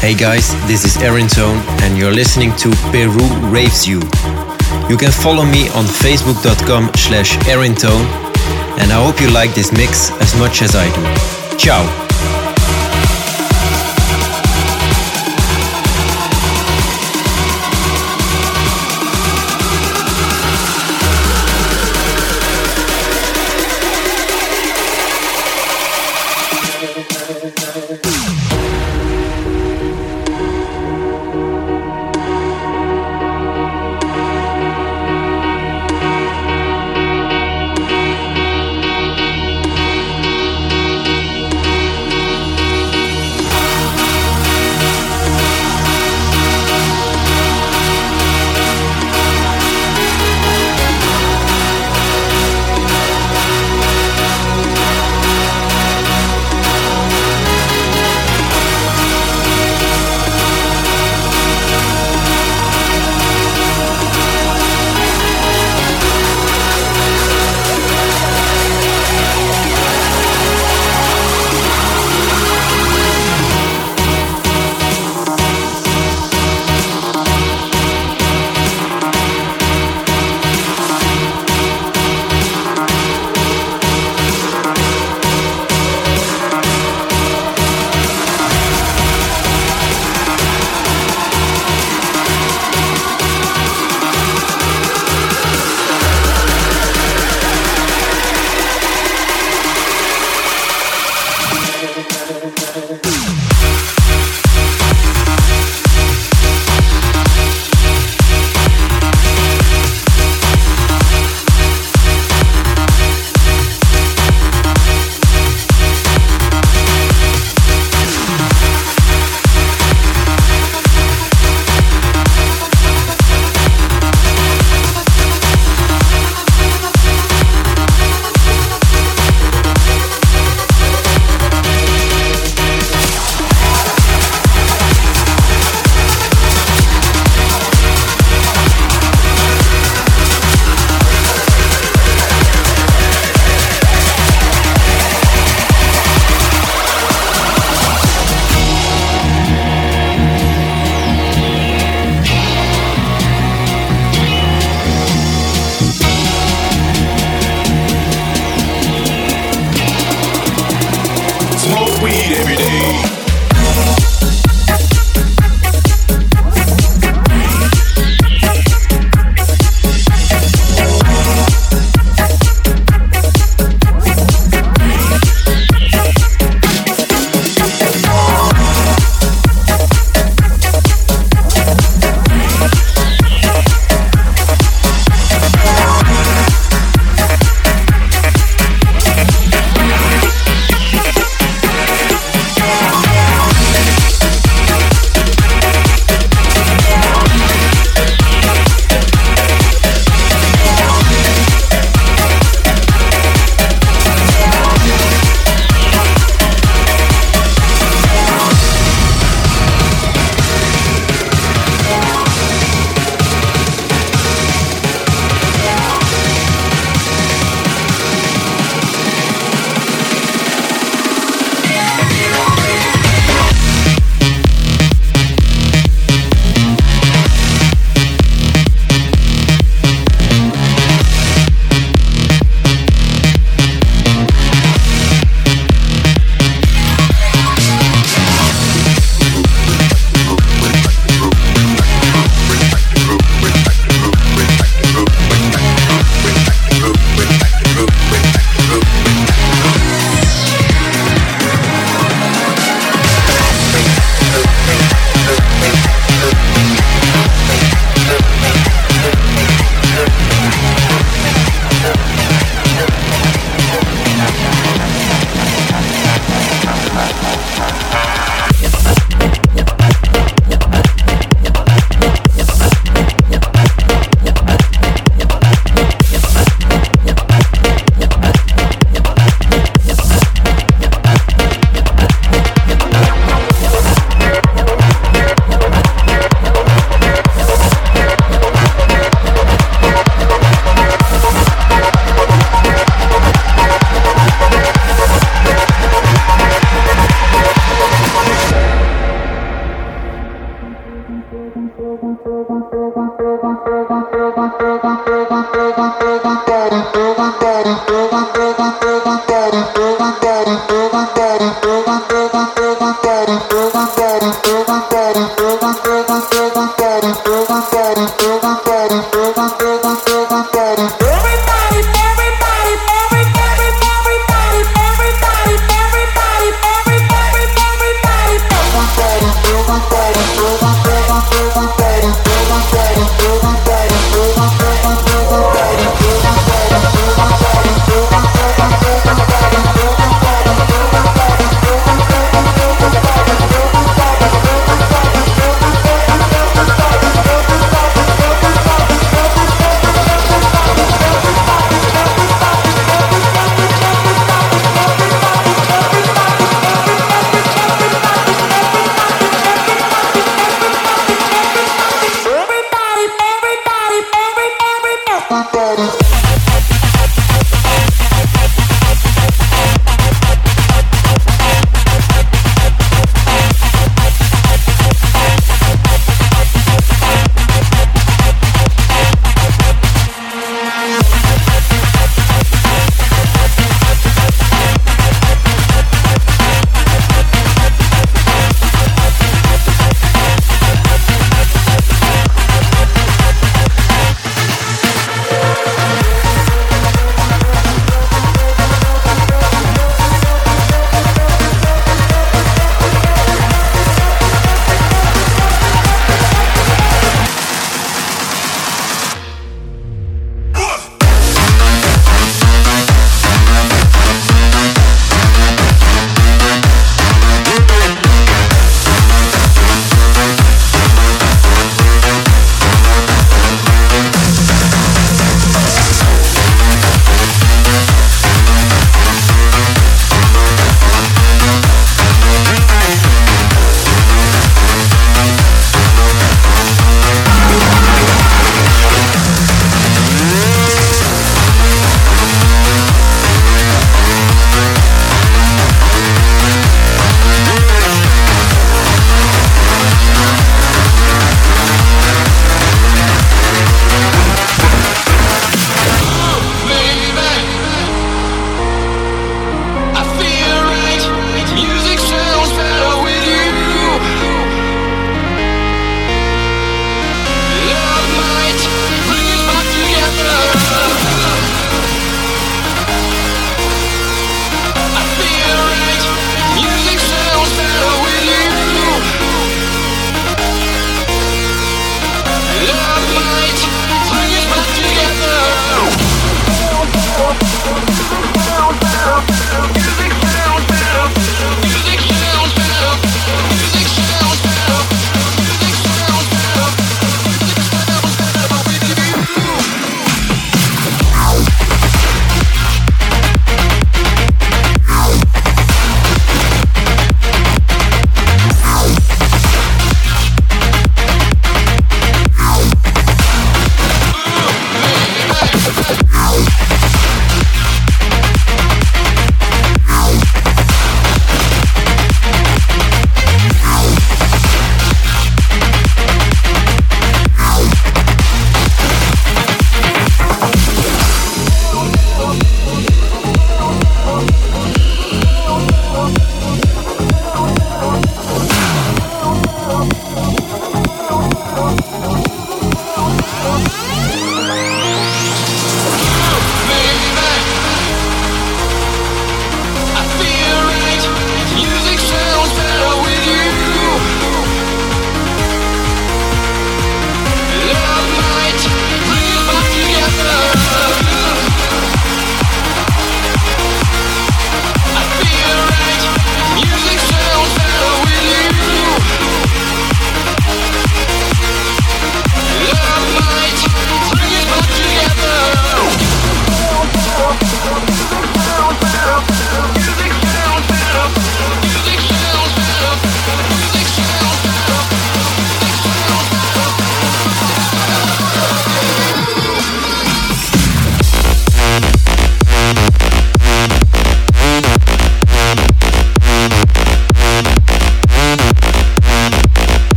Hey guys, this is Aaron Tone and you're listening to Peru Raves You. You can follow me on facebook.com slash Tone, and I hope you like this mix as much as I do. Ciao!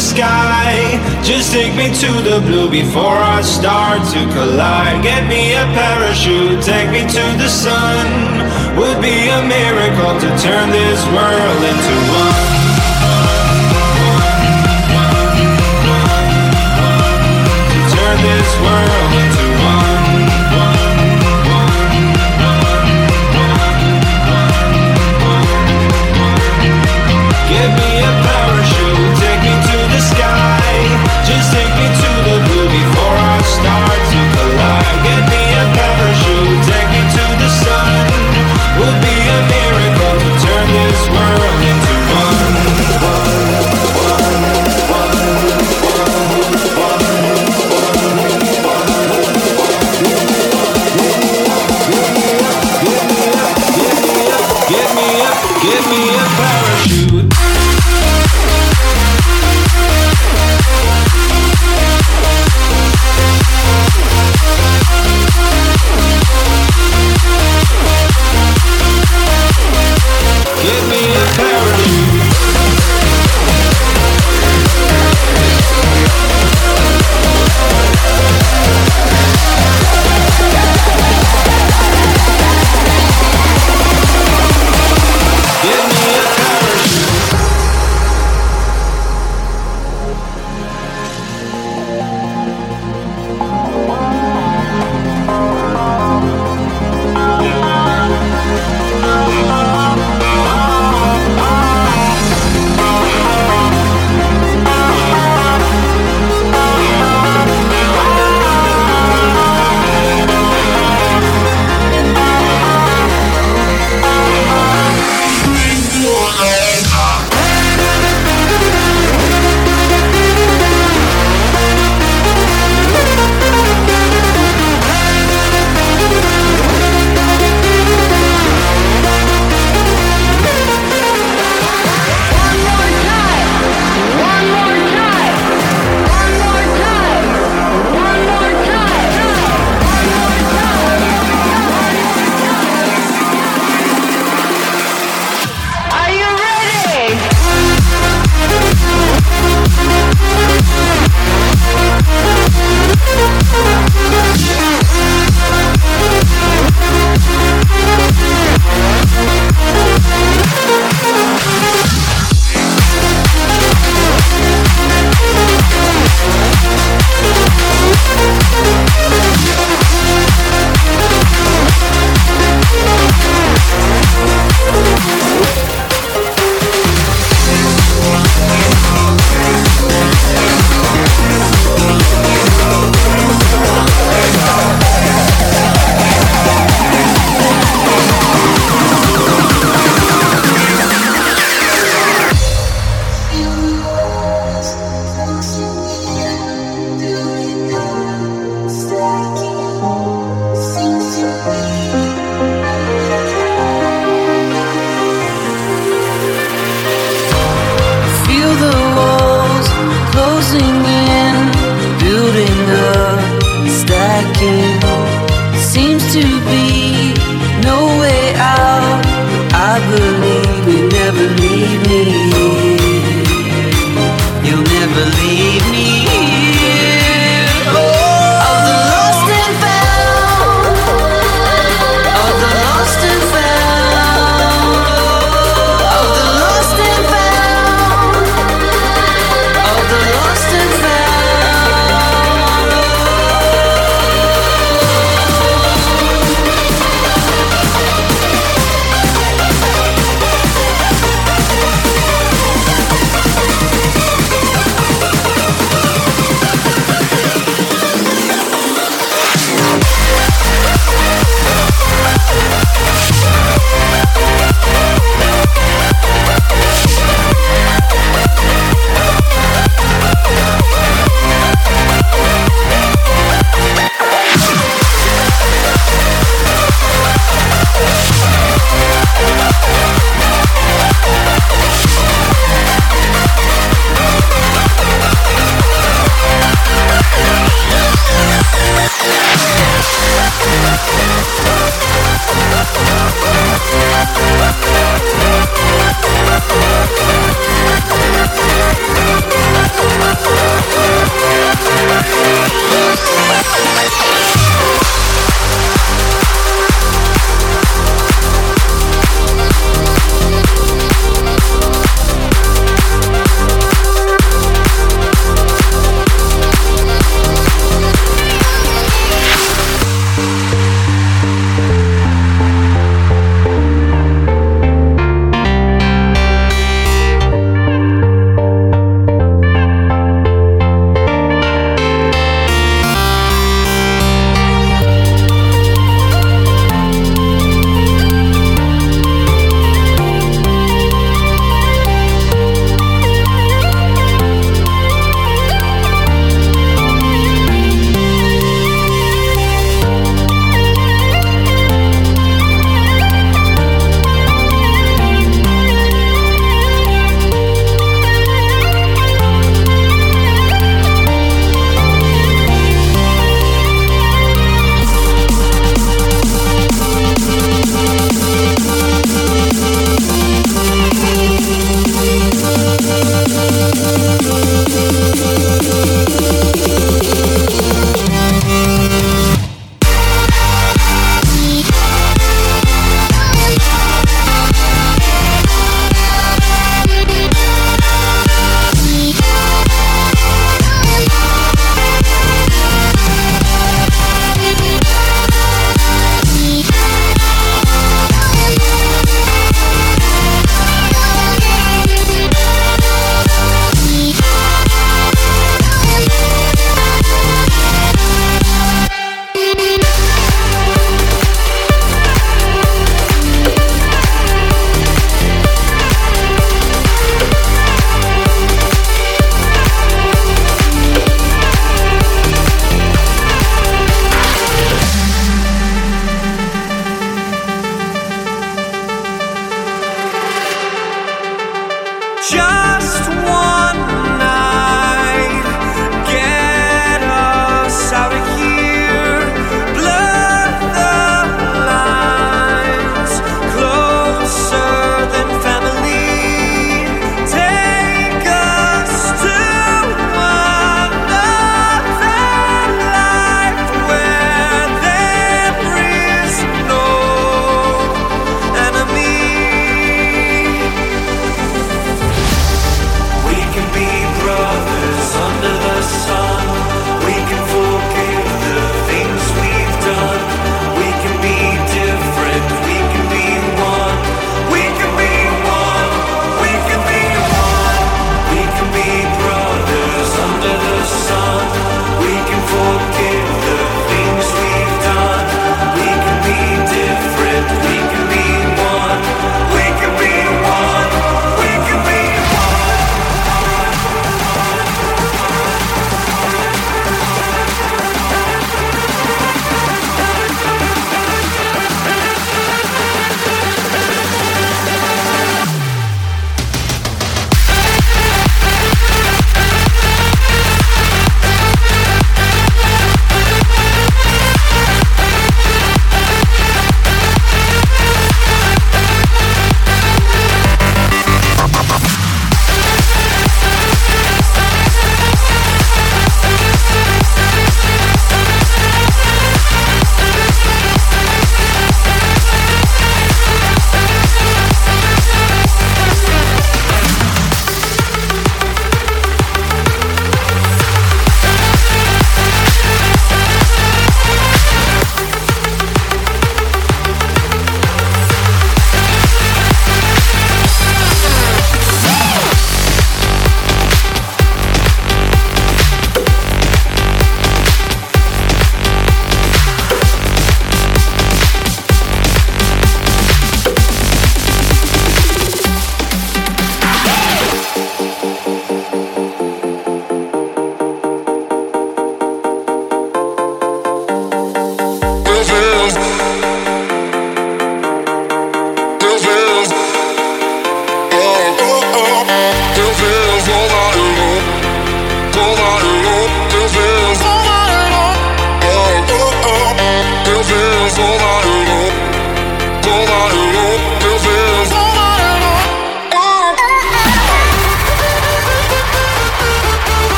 Sky. Just take me to the blue before I start to collide. Get me a parachute, take me to the sun. Would be a miracle to turn this world into one. this world into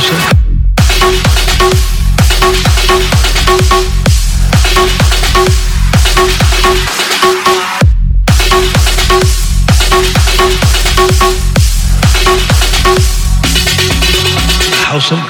Push up the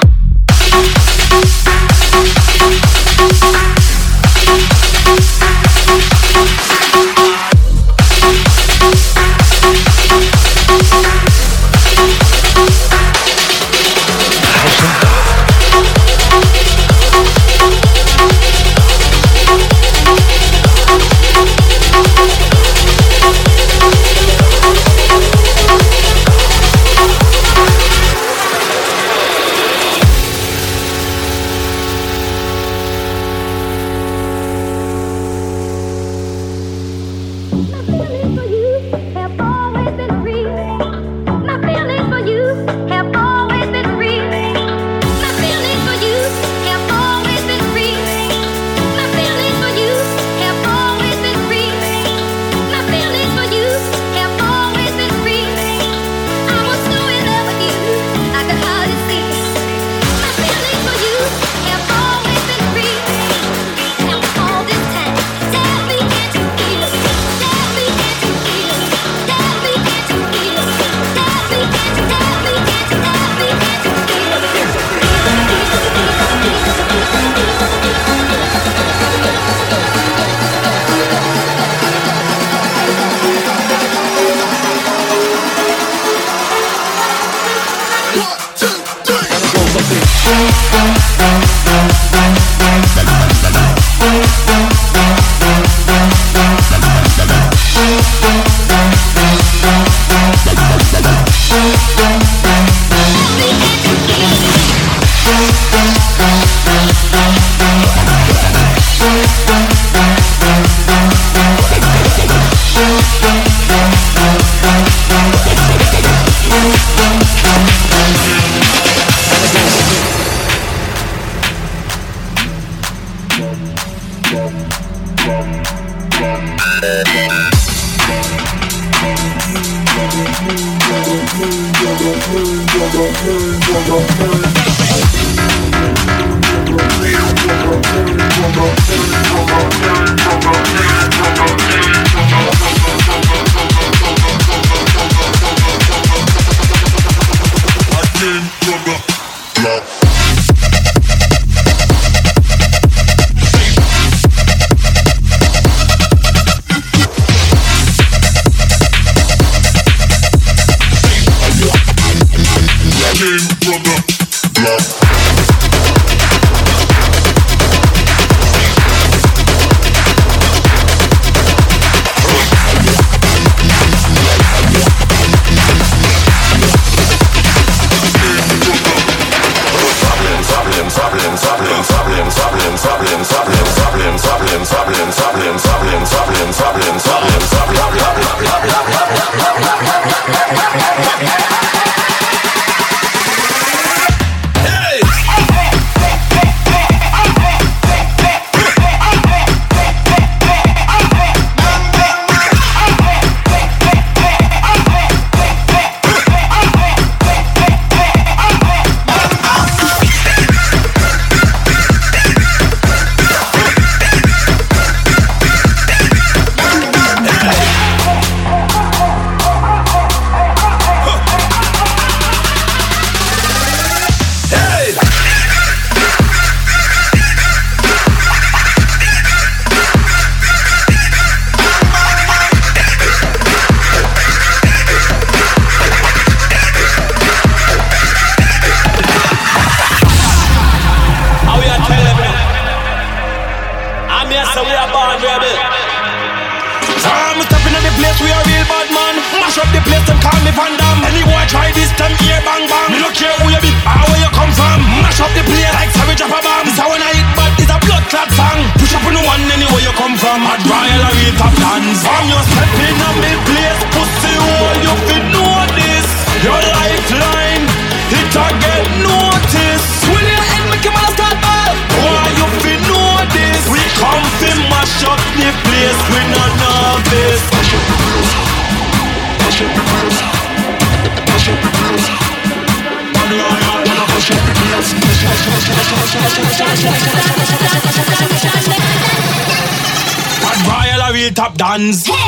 One.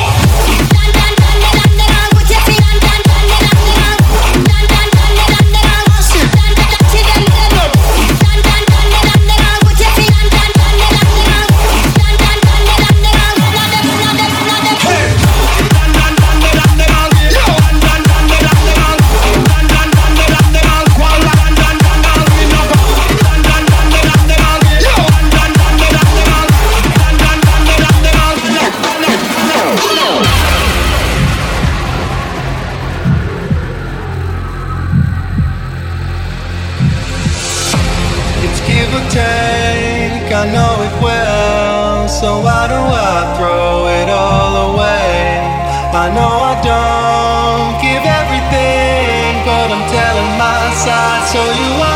So why do I throw it all away? I know I don't give everything, but I'm telling my side so you